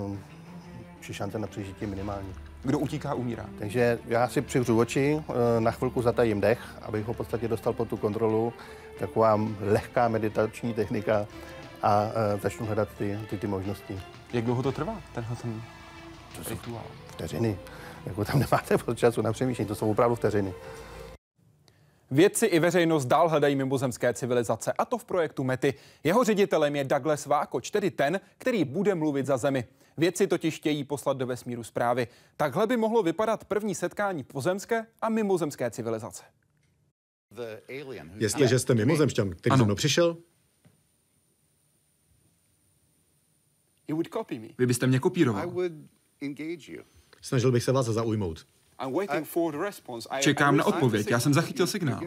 uh, šance na přežití je minimální. Kdo utíká, umírá. Takže já si přivřu oči, eh, na chvilku zatajím dech, abych ho v podstatě dostal pod tu kontrolu. Taková lehká meditační technika a začnu hledat ty, ty, ty možnosti. Jak dlouho to trvá, tenhle ten rituál? Vteřiny. Jako tam nemáte pod času na přemýšlení, to jsou opravdu vteřiny. Vědci i veřejnost dál hledají mimozemské civilizace, a to v projektu METY. Jeho ředitelem je Douglas Vákoč, tedy ten, který bude mluvit za Zemi. Vědci totiž chtějí poslat do vesmíru zprávy. Takhle by mohlo vypadat první setkání pozemské a mimozemské civilizace. Jestliže jste mimozemšťan, který ano. přišel, Vy byste mě kopíroval. Snažil bych se vás zaujmout. Čekám na odpověď, já jsem zachytil signál.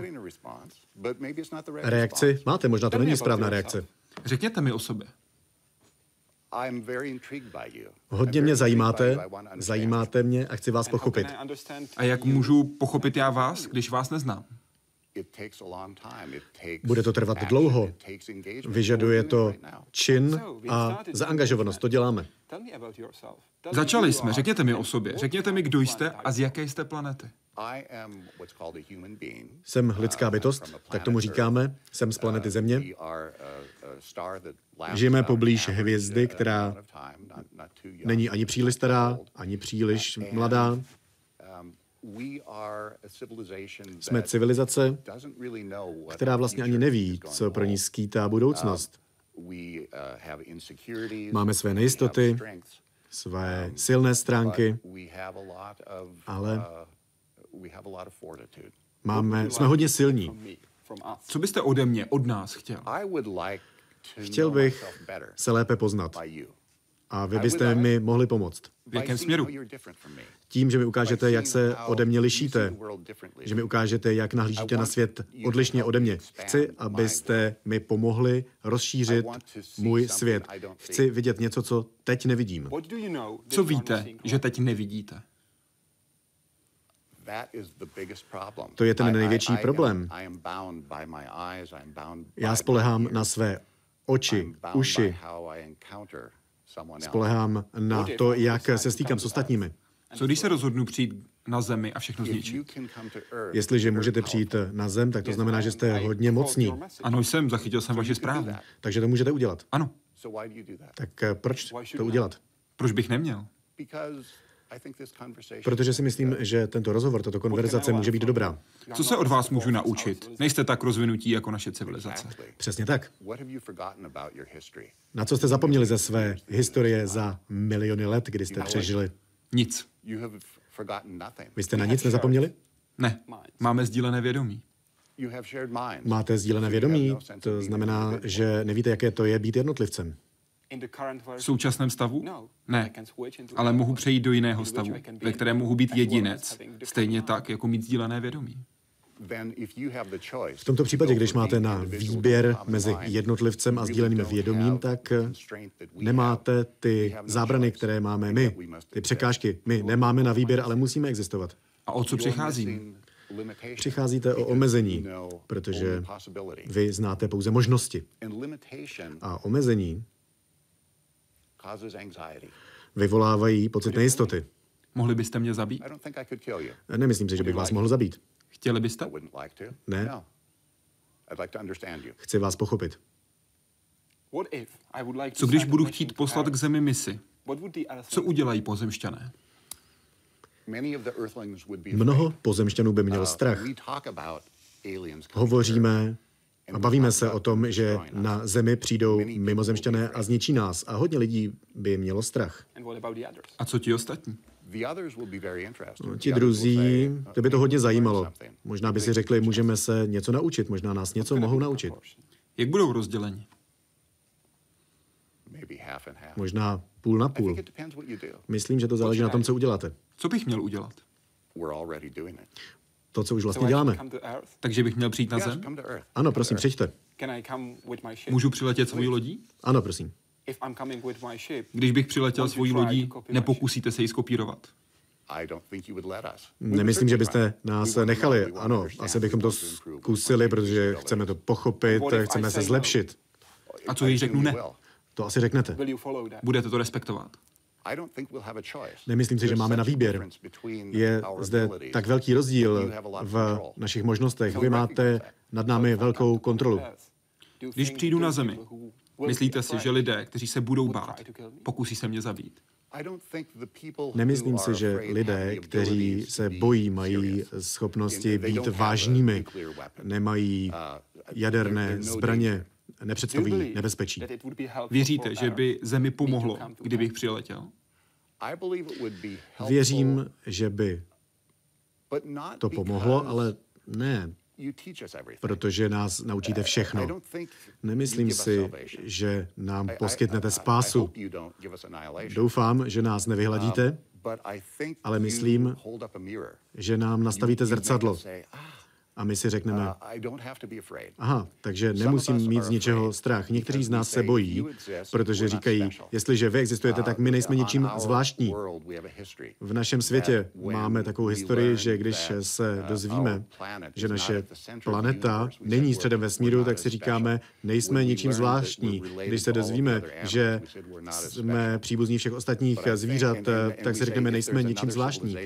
Reakci máte, možná to není správná reakce. Řekněte mi o sobě. Hodně mě zajímáte, zajímáte mě a chci vás pochopit. A jak můžu pochopit já vás, když vás neznám? Bude to trvat dlouho. Vyžaduje to čin a zaangažovanost. To děláme. Začali jsme. Řekněte mi o sobě. Řekněte mi, kdo jste a z jaké jste planety. Jsem lidská bytost, tak tomu říkáme. Jsem z planety Země. Žijeme poblíž hvězdy, která není ani příliš stará, ani příliš mladá. Jsme civilizace, která vlastně ani neví, co pro ní skýtá budoucnost. Máme své nejistoty, své silné stránky, ale máme, jsme hodně silní. Co byste ode mě, od nás chtěl? Chtěl bych se lépe poznat. A vy byste mi mohli pomoct. V jakém směru? Tím, že mi ukážete, jak se ode mě lišíte, že mi ukážete, jak nahlížíte na svět odlišně ode mě. Chci, abyste mi pomohli rozšířit můj svět. Chci vidět něco, co teď nevidím. Co víte, že teď nevidíte? To je ten největší problém. Já spolehám na své oči, uši. Spolehám na to, jak se stýkám s ostatními. Co když se rozhodnu přijít na zemi a všechno zničit? Jestliže můžete přijít na zem, tak to znamená, že jste hodně mocní. Ano, jsem, zachytil jsem vaši zprávu. Takže to můžete udělat. Ano. Tak eh, proč to udělat? Proč bych neměl? Protože si myslím, že tento rozhovor, tato konverzace může být dobrá. Co se od vás můžu naučit? Nejste tak rozvinutí jako naše civilizace. Přesně tak. Na co jste zapomněli ze své historie za miliony let, kdy jste přežili? Nic. Vy jste na nic nezapomněli? Ne. Máme sdílené vědomí. Máte sdílené vědomí? To znamená, že nevíte, jaké to je být jednotlivcem. V současném stavu? Ne, ale mohu přejít do jiného stavu, ve kterém mohu být jedinec, stejně tak, jako mít sdílené vědomí. V tomto případě, když máte na výběr mezi jednotlivcem a sdíleným vědomím, tak nemáte ty zábrany, které máme my, ty překážky. My nemáme na výběr, ale musíme existovat. A o co přichází? Přicházíte o omezení, protože vy znáte pouze možnosti. A omezení vyvolávají pocit nejistoty. Mohli byste mě zabít? Nemyslím si, že bych vás mohl zabít. Chtěli byste? Ne. No. Chci vás pochopit. Co když budu chtít poslat k zemi misi? Co udělají pozemšťané? Mnoho pozemšťanů by mělo uh, strach. Hovoříme a bavíme se o tom, že na Zemi přijdou mimozemšťané a zničí nás. A hodně lidí by mělo strach. A co ti ostatní? No, ti druzí, to by to hodně zajímalo. Možná by si řekli, můžeme se něco naučit, možná nás něco mohou naučit. Jak budou rozděleni? Možná půl na půl. Myslím, že to záleží na tom, co uděláte. Co bych měl udělat? To, co už vlastně děláme. Takže bych měl přijít na zem? Ano, prosím, přijďte. Můžu přiletět svojí lodí? Ano, prosím. Když bych přiletěl svojí lodí, nepokusíte se ji skopírovat? Nemyslím, že byste nás nechali. Ano, asi bychom to zkusili, protože chceme to pochopit, chceme se zlepšit. A co když řeknu ne? To asi řeknete. Budete to respektovat? Nemyslím si, že máme na výběr. Je zde tak velký rozdíl v našich možnostech. Vy máte nad námi velkou kontrolu. Když přijdu na zemi, myslíte si, že lidé, kteří se budou bát, pokusí se mě zabít? Nemyslím si, že lidé, kteří se bojí, mají schopnosti být vážnými, nemají jaderné zbraně, nepředstavují nebezpečí. Věříte, že by zemi pomohlo, kdybych přiletěl? Věřím, že by to pomohlo, ale ne, protože nás naučíte všechno. Nemyslím si, že nám poskytnete spásu. Doufám, že nás nevyhladíte, Ale myslím, že nám nastavíte zrcadlo a my si řekneme, uh, aha, takže nemusím mít z ničeho strach. Někteří z nás se bojí, protože říkají, jestliže vy existujete, tak my nejsme ničím zvláštní. V našem světě máme takovou historii, že když se uh, dozvíme, že naše planeta není středem vesmíru, tak si říkáme, nejsme ničím zvláštní. Když se dozvíme, že jsme příbuzní všech ostatních zvířat, tak si řekneme, nejsme ničím zvláštní.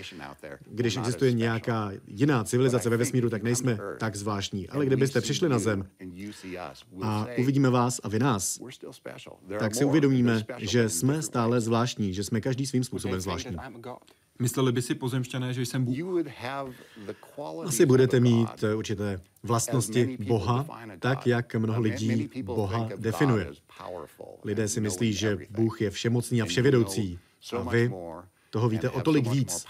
Když existuje nějaká jiná civilizace ve vesmíru, tak nejsme nejsme tak zvláštní, ale kdybyste přišli na zem a uvidíme vás a vy nás, tak si uvědomíme, že jsme stále zvláštní, že jsme každý svým způsobem zvláštní. Mysleli by si pozemšťané, že jsem Bůh? Asi budete mít eh, určité vlastnosti Boha, tak jak mnoho lidí Boha definuje. Lidé si myslí, že Bůh je všemocný a vševědoucí. A vy toho víte o tolik víc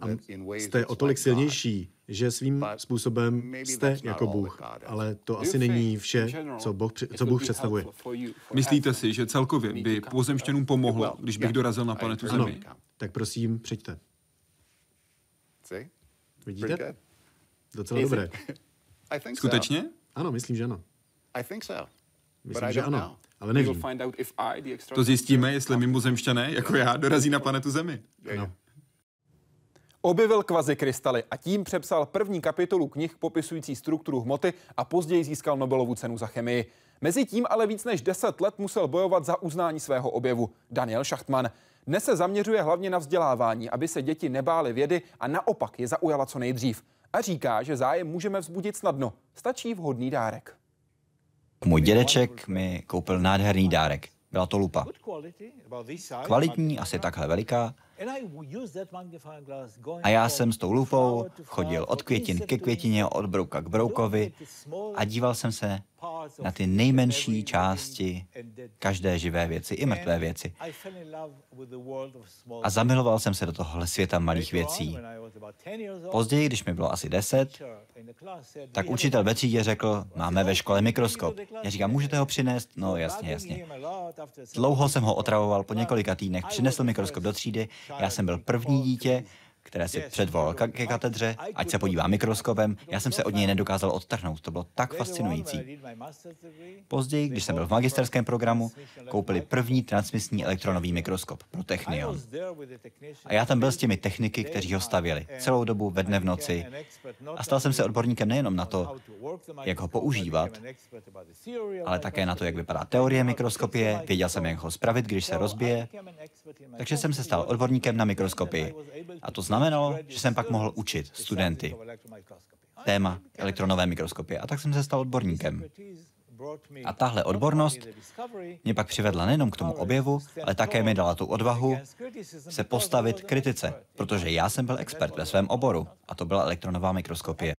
a jste o tolik silnější, že svým způsobem jste jako Bůh. Ale to asi není vše, co Bůh, co Bůh představuje. Myslíte si, že celkově by pozemštěnům pomohlo, když bych dorazil na planetu Zemi? Ano, tak prosím, přijďte. Vidíte? Docela dobré. Skutečně? Ano, myslím, že ano. Myslím, že ano, ale nevím. To zjistíme, jestli mimozemšťané, jako já, dorazí na planetu Zemi. Ano. Objevil kvazikrystaly a tím přepsal první kapitolu knih popisující strukturu hmoty a později získal Nobelovu cenu za chemii. Mezitím ale víc než 10 let musel bojovat za uznání svého objevu. Daniel Schachtman. Dnes se zaměřuje hlavně na vzdělávání, aby se děti nebály vědy a naopak je zaujala co nejdřív. A říká, že zájem můžeme vzbudit snadno. Stačí vhodný dárek. Můj dědeček mi koupil nádherný dárek. Byla to lupa. Kvalitní, asi takhle veliká, a já jsem s tou lupou chodil od květin ke květině, od brouka k broukovi a díval jsem se na ty nejmenší části každé živé věci i mrtvé věci. A zamiloval jsem se do tohohle světa malých věcí. Později, když mi bylo asi deset, tak učitel ve třídě řekl, máme ve škole mikroskop. Já říkám, můžete ho přinést? No jasně, jasně. Dlouho jsem ho otravoval, po několika týdnech přinesl mikroskop do třídy, já jsem byl první dítě, které si předvolal ke katedře, ať se podívá mikroskopem. Já jsem se od něj nedokázal odtrhnout, to bylo tak fascinující. Později, když jsem byl v magisterském programu, koupili první transmisní elektronový mikroskop pro Technion. A já tam byl s těmi techniky, kteří ho stavěli celou dobu ve dne v noci. A stal jsem se odborníkem nejenom na to, jak ho používat, ale také na to, jak vypadá teorie mikroskopie, věděl jsem, jak ho spravit, když se rozbije. Takže jsem se stal odborníkem na mikroskopii. A to znamenalo, že jsem pak mohl učit studenty téma elektronové mikroskopie. A tak jsem se stal odborníkem. A tahle odbornost mě pak přivedla nejenom k tomu objevu, ale také mi dala tu odvahu se postavit kritice, protože já jsem byl expert ve svém oboru a to byla elektronová mikroskopie.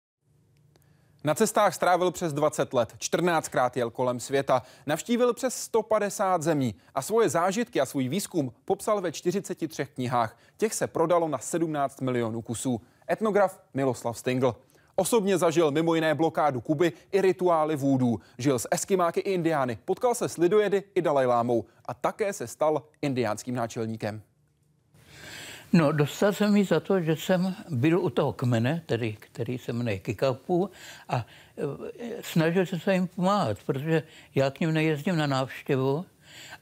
Na cestách strávil přes 20 let, 14krát jel kolem světa, navštívil přes 150 zemí a svoje zážitky a svůj výzkum popsal ve 43 knihách. Těch se prodalo na 17 milionů kusů. Etnograf Miloslav Stingl. Osobně zažil mimo jiné blokádu Kuby i rituály vůdů. Žil s eskimáky i indiány, potkal se s lidojedy i Dalajlámou a také se stal indiánským náčelníkem. No, dostal jsem mi za to, že jsem byl u toho kmene, tedy, který se jmenuje Kikapu, a e, snažil jsem se jim pomáhat, protože já k ním nejezdím na návštěvu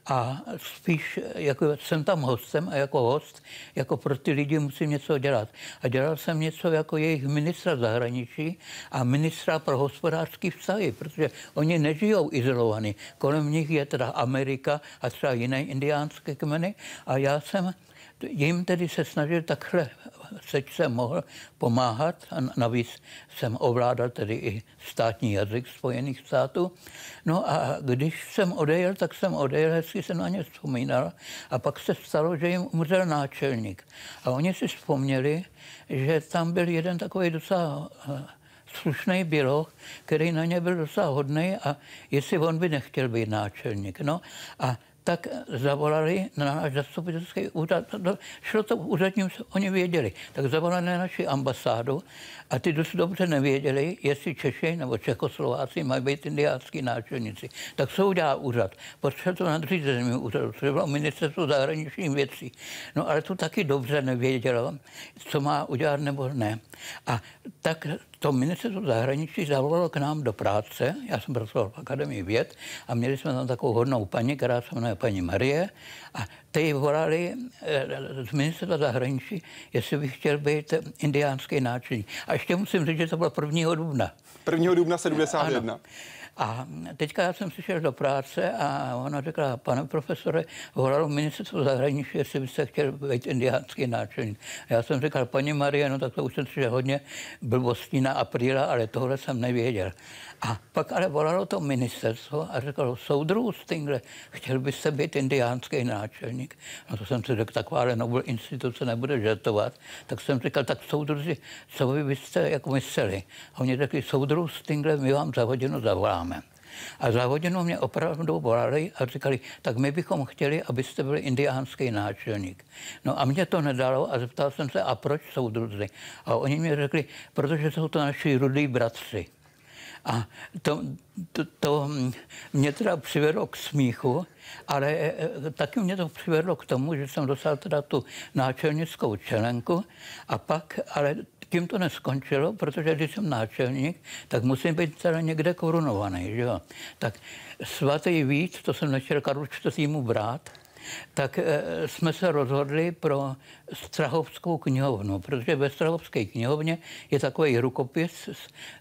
a spíš jako jsem tam hostem a jako host, jako pro ty lidi musím něco dělat. A dělal jsem něco jako jejich ministra zahraničí a ministra pro hospodářský vztahy, protože oni nežijou izolovaní. Kolem nich je teda Amerika a třeba jiné indiánské kmeny a já jsem jim tedy se snažil takhle, seč jsem mohl pomáhat a navíc jsem ovládal tedy i státní jazyk Spojených států. No a když jsem odejel, tak jsem odejel, hezky se na ně vzpomínal a pak se stalo, že jim umřel náčelník. A oni si vzpomněli, že tam byl jeden takový docela eh, slušný běloch, který na ně byl docela hodný a jestli on by nechtěl být náčelník. No a tak zavolali na náš zastupitelský úřad. Šlo to úředním, oni věděli. Tak zavolali na naši ambasádu a ty dost dobře nevěděli, jestli Češi nebo Čechoslováci mají být indiánský náčelníci. Tak se udělá úřad. Potřeba to nadřízenému úřadu, což bylo ministerstvo zahraničních věcí. No ale to taky dobře nevědělo, co má udělat nebo ne. A tak to ministerstvo zahraničí zavolalo k nám do práce. Já jsem pracoval v Akademii věd a měli jsme tam takovou hodnou paní, která se jmenuje paní Marie. A ty volali eh, z ministerstva zahraničí, jestli bych chtěl být indiánský náčelník. A ještě musím říct, že to bylo 1. dubna. 1. dubna 71. Ano. A teďka já jsem přišel do práce a ona řekla, pane profesore, volalo ministerstvo zahraničí, jestli byste chtěl být indiánský náčelník. Já jsem říkal, paní Marie, no tak to už jsem přišel hodně blbostí na apríla, ale tohle jsem nevěděl. A pak ale volalo to ministerstvo a řeklo, soudru Stingle, chtěl byste být indiánský náčelník? No to jsem si řekl, takováhle Nobel instituce nebude žertovat. Tak jsem říkal, tak soudruzi, co vy byste jako mysleli? A oni řekli, soudru Stingle, my vám za hodinu zavoláme. A za hodinu mě opravdu volali a říkali, tak my bychom chtěli, abyste byli indiánský náčelník. No a mě to nedalo a zeptal jsem se, a proč soudruzi? A oni mi řekli, protože jsou to naši rudí bratři. A to, to, to mě teda přivedlo k smíchu, ale e, e, taky mě to přivedlo k tomu, že jsem dostal teda tu náčelnickou čelenku a pak, ale tím to neskončilo, protože když jsem náčelník, tak musím být teda někde korunovaný, že jo. Tak svatý Vít, to jsem nechtěl Karlu IV. brát, tak e, jsme se rozhodli pro Strahovskou knihovnu, protože ve Strahovské knihovně je takový rukopis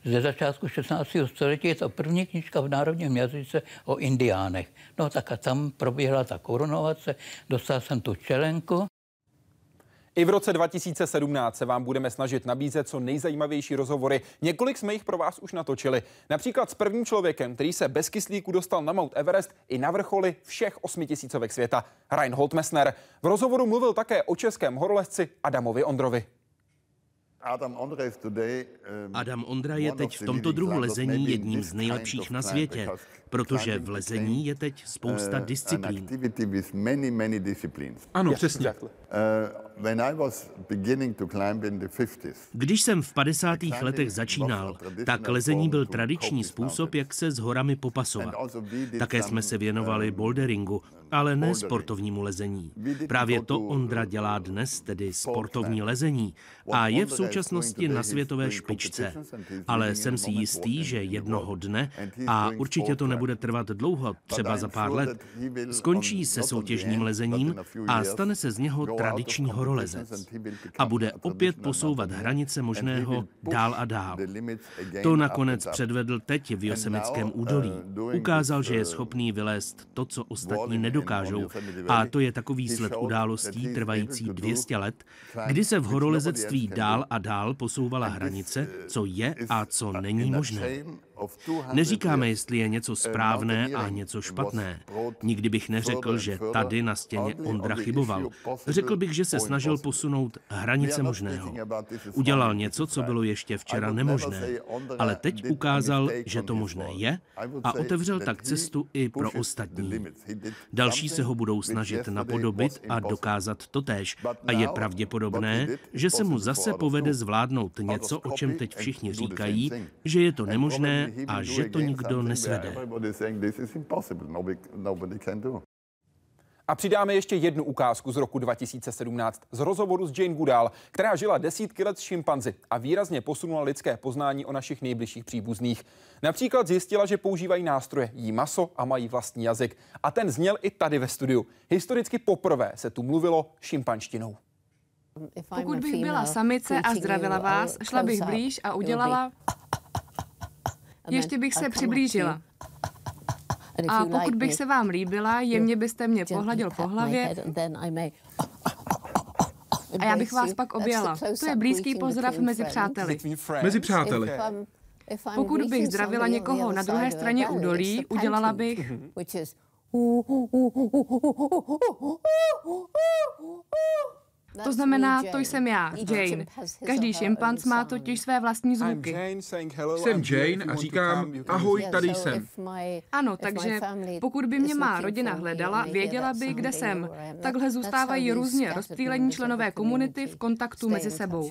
ze začátku 16. století. Je to první knižka v národním jazyce o indiánech. No tak a tam proběhla ta korunovace, dostal jsem tu čelenku i v roce 2017 se vám budeme snažit nabízet co nejzajímavější rozhovory. Několik jsme jich pro vás už natočili. Například s prvním člověkem, který se bez kyslíku dostal na Mount Everest i na vrcholy všech osmitisícovek světa, Reinhold Messner. V rozhovoru mluvil také o českém horolezci Adamovi Ondrovi. Adam Ondra je teď v tomto druhu lezení jedním z nejlepších na světě, protože v lezení je teď spousta uh, disciplín. Ano, přesně. Když jsem v 50. letech začínal, tak lezení byl tradiční způsob, jak se s horami popasovat. Také jsme se věnovali boulderingu, ale ne sportovnímu lezení. Právě to Ondra dělá dnes, tedy sportovní lezení, a je v současnosti na světové špičce. Ale jsem si jistý, že jednoho dne, a určitě to nebude trvat dlouho, třeba za pár let, skončí se soutěžním lezením a stane se z něho tradiční horolezec. A bude opět posouvat hranice možného dál a dál. To nakonec předvedl teď v Josemickém údolí. Ukázal, že je schopný vylézt to, co ostatní nedokážou. A to je takový sled událostí trvající 200 let, kdy se v horolezectví dál a dál posouvala hranice, co je a co není možné. Neříkáme, jestli je něco správné a něco špatné. Nikdy bych neřekl, že tady na stěně Ondra chyboval. Řekl bych, že se snažil posunout hranice možného. Udělal něco, co bylo ještě včera nemožné, ale teď ukázal, že to možné je a otevřel tak cestu i pro ostatní. Další se ho budou snažit napodobit a dokázat totéž. A je pravděpodobné, že se mu zase povede zvládnout něco, o čem teď všichni říkají, že je to nemožné a že to nikdo nesvede. A přidáme ještě jednu ukázku z roku 2017 z rozhovoru s Jane Goodall, která žila desítky let s šimpanzi a výrazně posunula lidské poznání o našich nejbližších příbuzných. Například zjistila, že používají nástroje, jí maso a mají vlastní jazyk. A ten zněl i tady ve studiu. Historicky poprvé se tu mluvilo šimpanštinou. Pokud bych byla samice a zdravila vás, šla bych blíž a udělala... Ještě bych se přiblížila. A pokud bych se vám líbila, jemně byste mě pohladil po hlavě a já bych vás pak objala. To je blízký pozdrav mezi přáteli. Mezi přáteli. Pokud bych zdravila někoho na druhé straně údolí, udělala bych... To znamená, to jsem já, Jane. Každý šimpanz má totiž své vlastní zvuky. Jsem Jane a říkám, ahoj, tady jsem. Ano, takže pokud by mě má rodina hledala, věděla by, kde jsem. Takhle zůstávají různě rozptýlení členové komunity v kontaktu mezi sebou.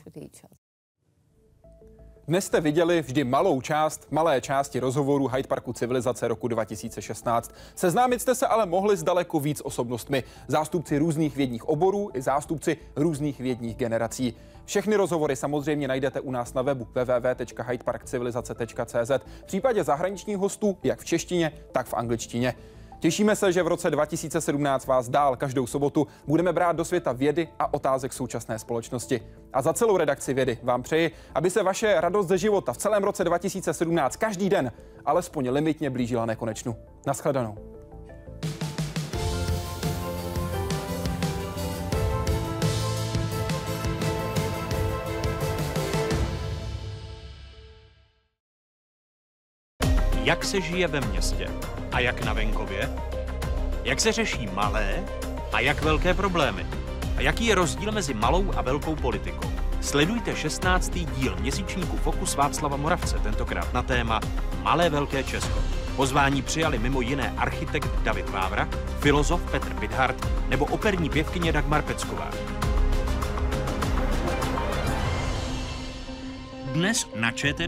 Dnes jste viděli vždy malou část, malé části rozhovoru Hyde Parku civilizace roku 2016. Seznámit jste se ale mohli s daleko víc osobnostmi, zástupci různých vědních oborů i zástupci různých vědních generací. Všechny rozhovory samozřejmě najdete u nás na webu www.hydeparkcivilizace.cz v případě zahraničních hostů jak v češtině, tak v angličtině. Těšíme se, že v roce 2017 vás dál každou sobotu budeme brát do světa vědy a otázek současné společnosti. A za celou redakci vědy vám přeji, aby se vaše radost ze života v celém roce 2017 každý den alespoň limitně blížila nekonečnu. Naschledanou. Jak se žije ve městě a jak na venkově? Jak se řeší malé a jak velké problémy? A jaký je rozdíl mezi malou a velkou politikou? Sledujte 16. díl měsíčníku Fokus Václava Moravce, tentokrát na téma Malé velké Česko. Pozvání přijali mimo jiné architekt David Vávra, filozof Petr Bidhart nebo operní pěvkyně Dagmar Pecková. Dnes na ČT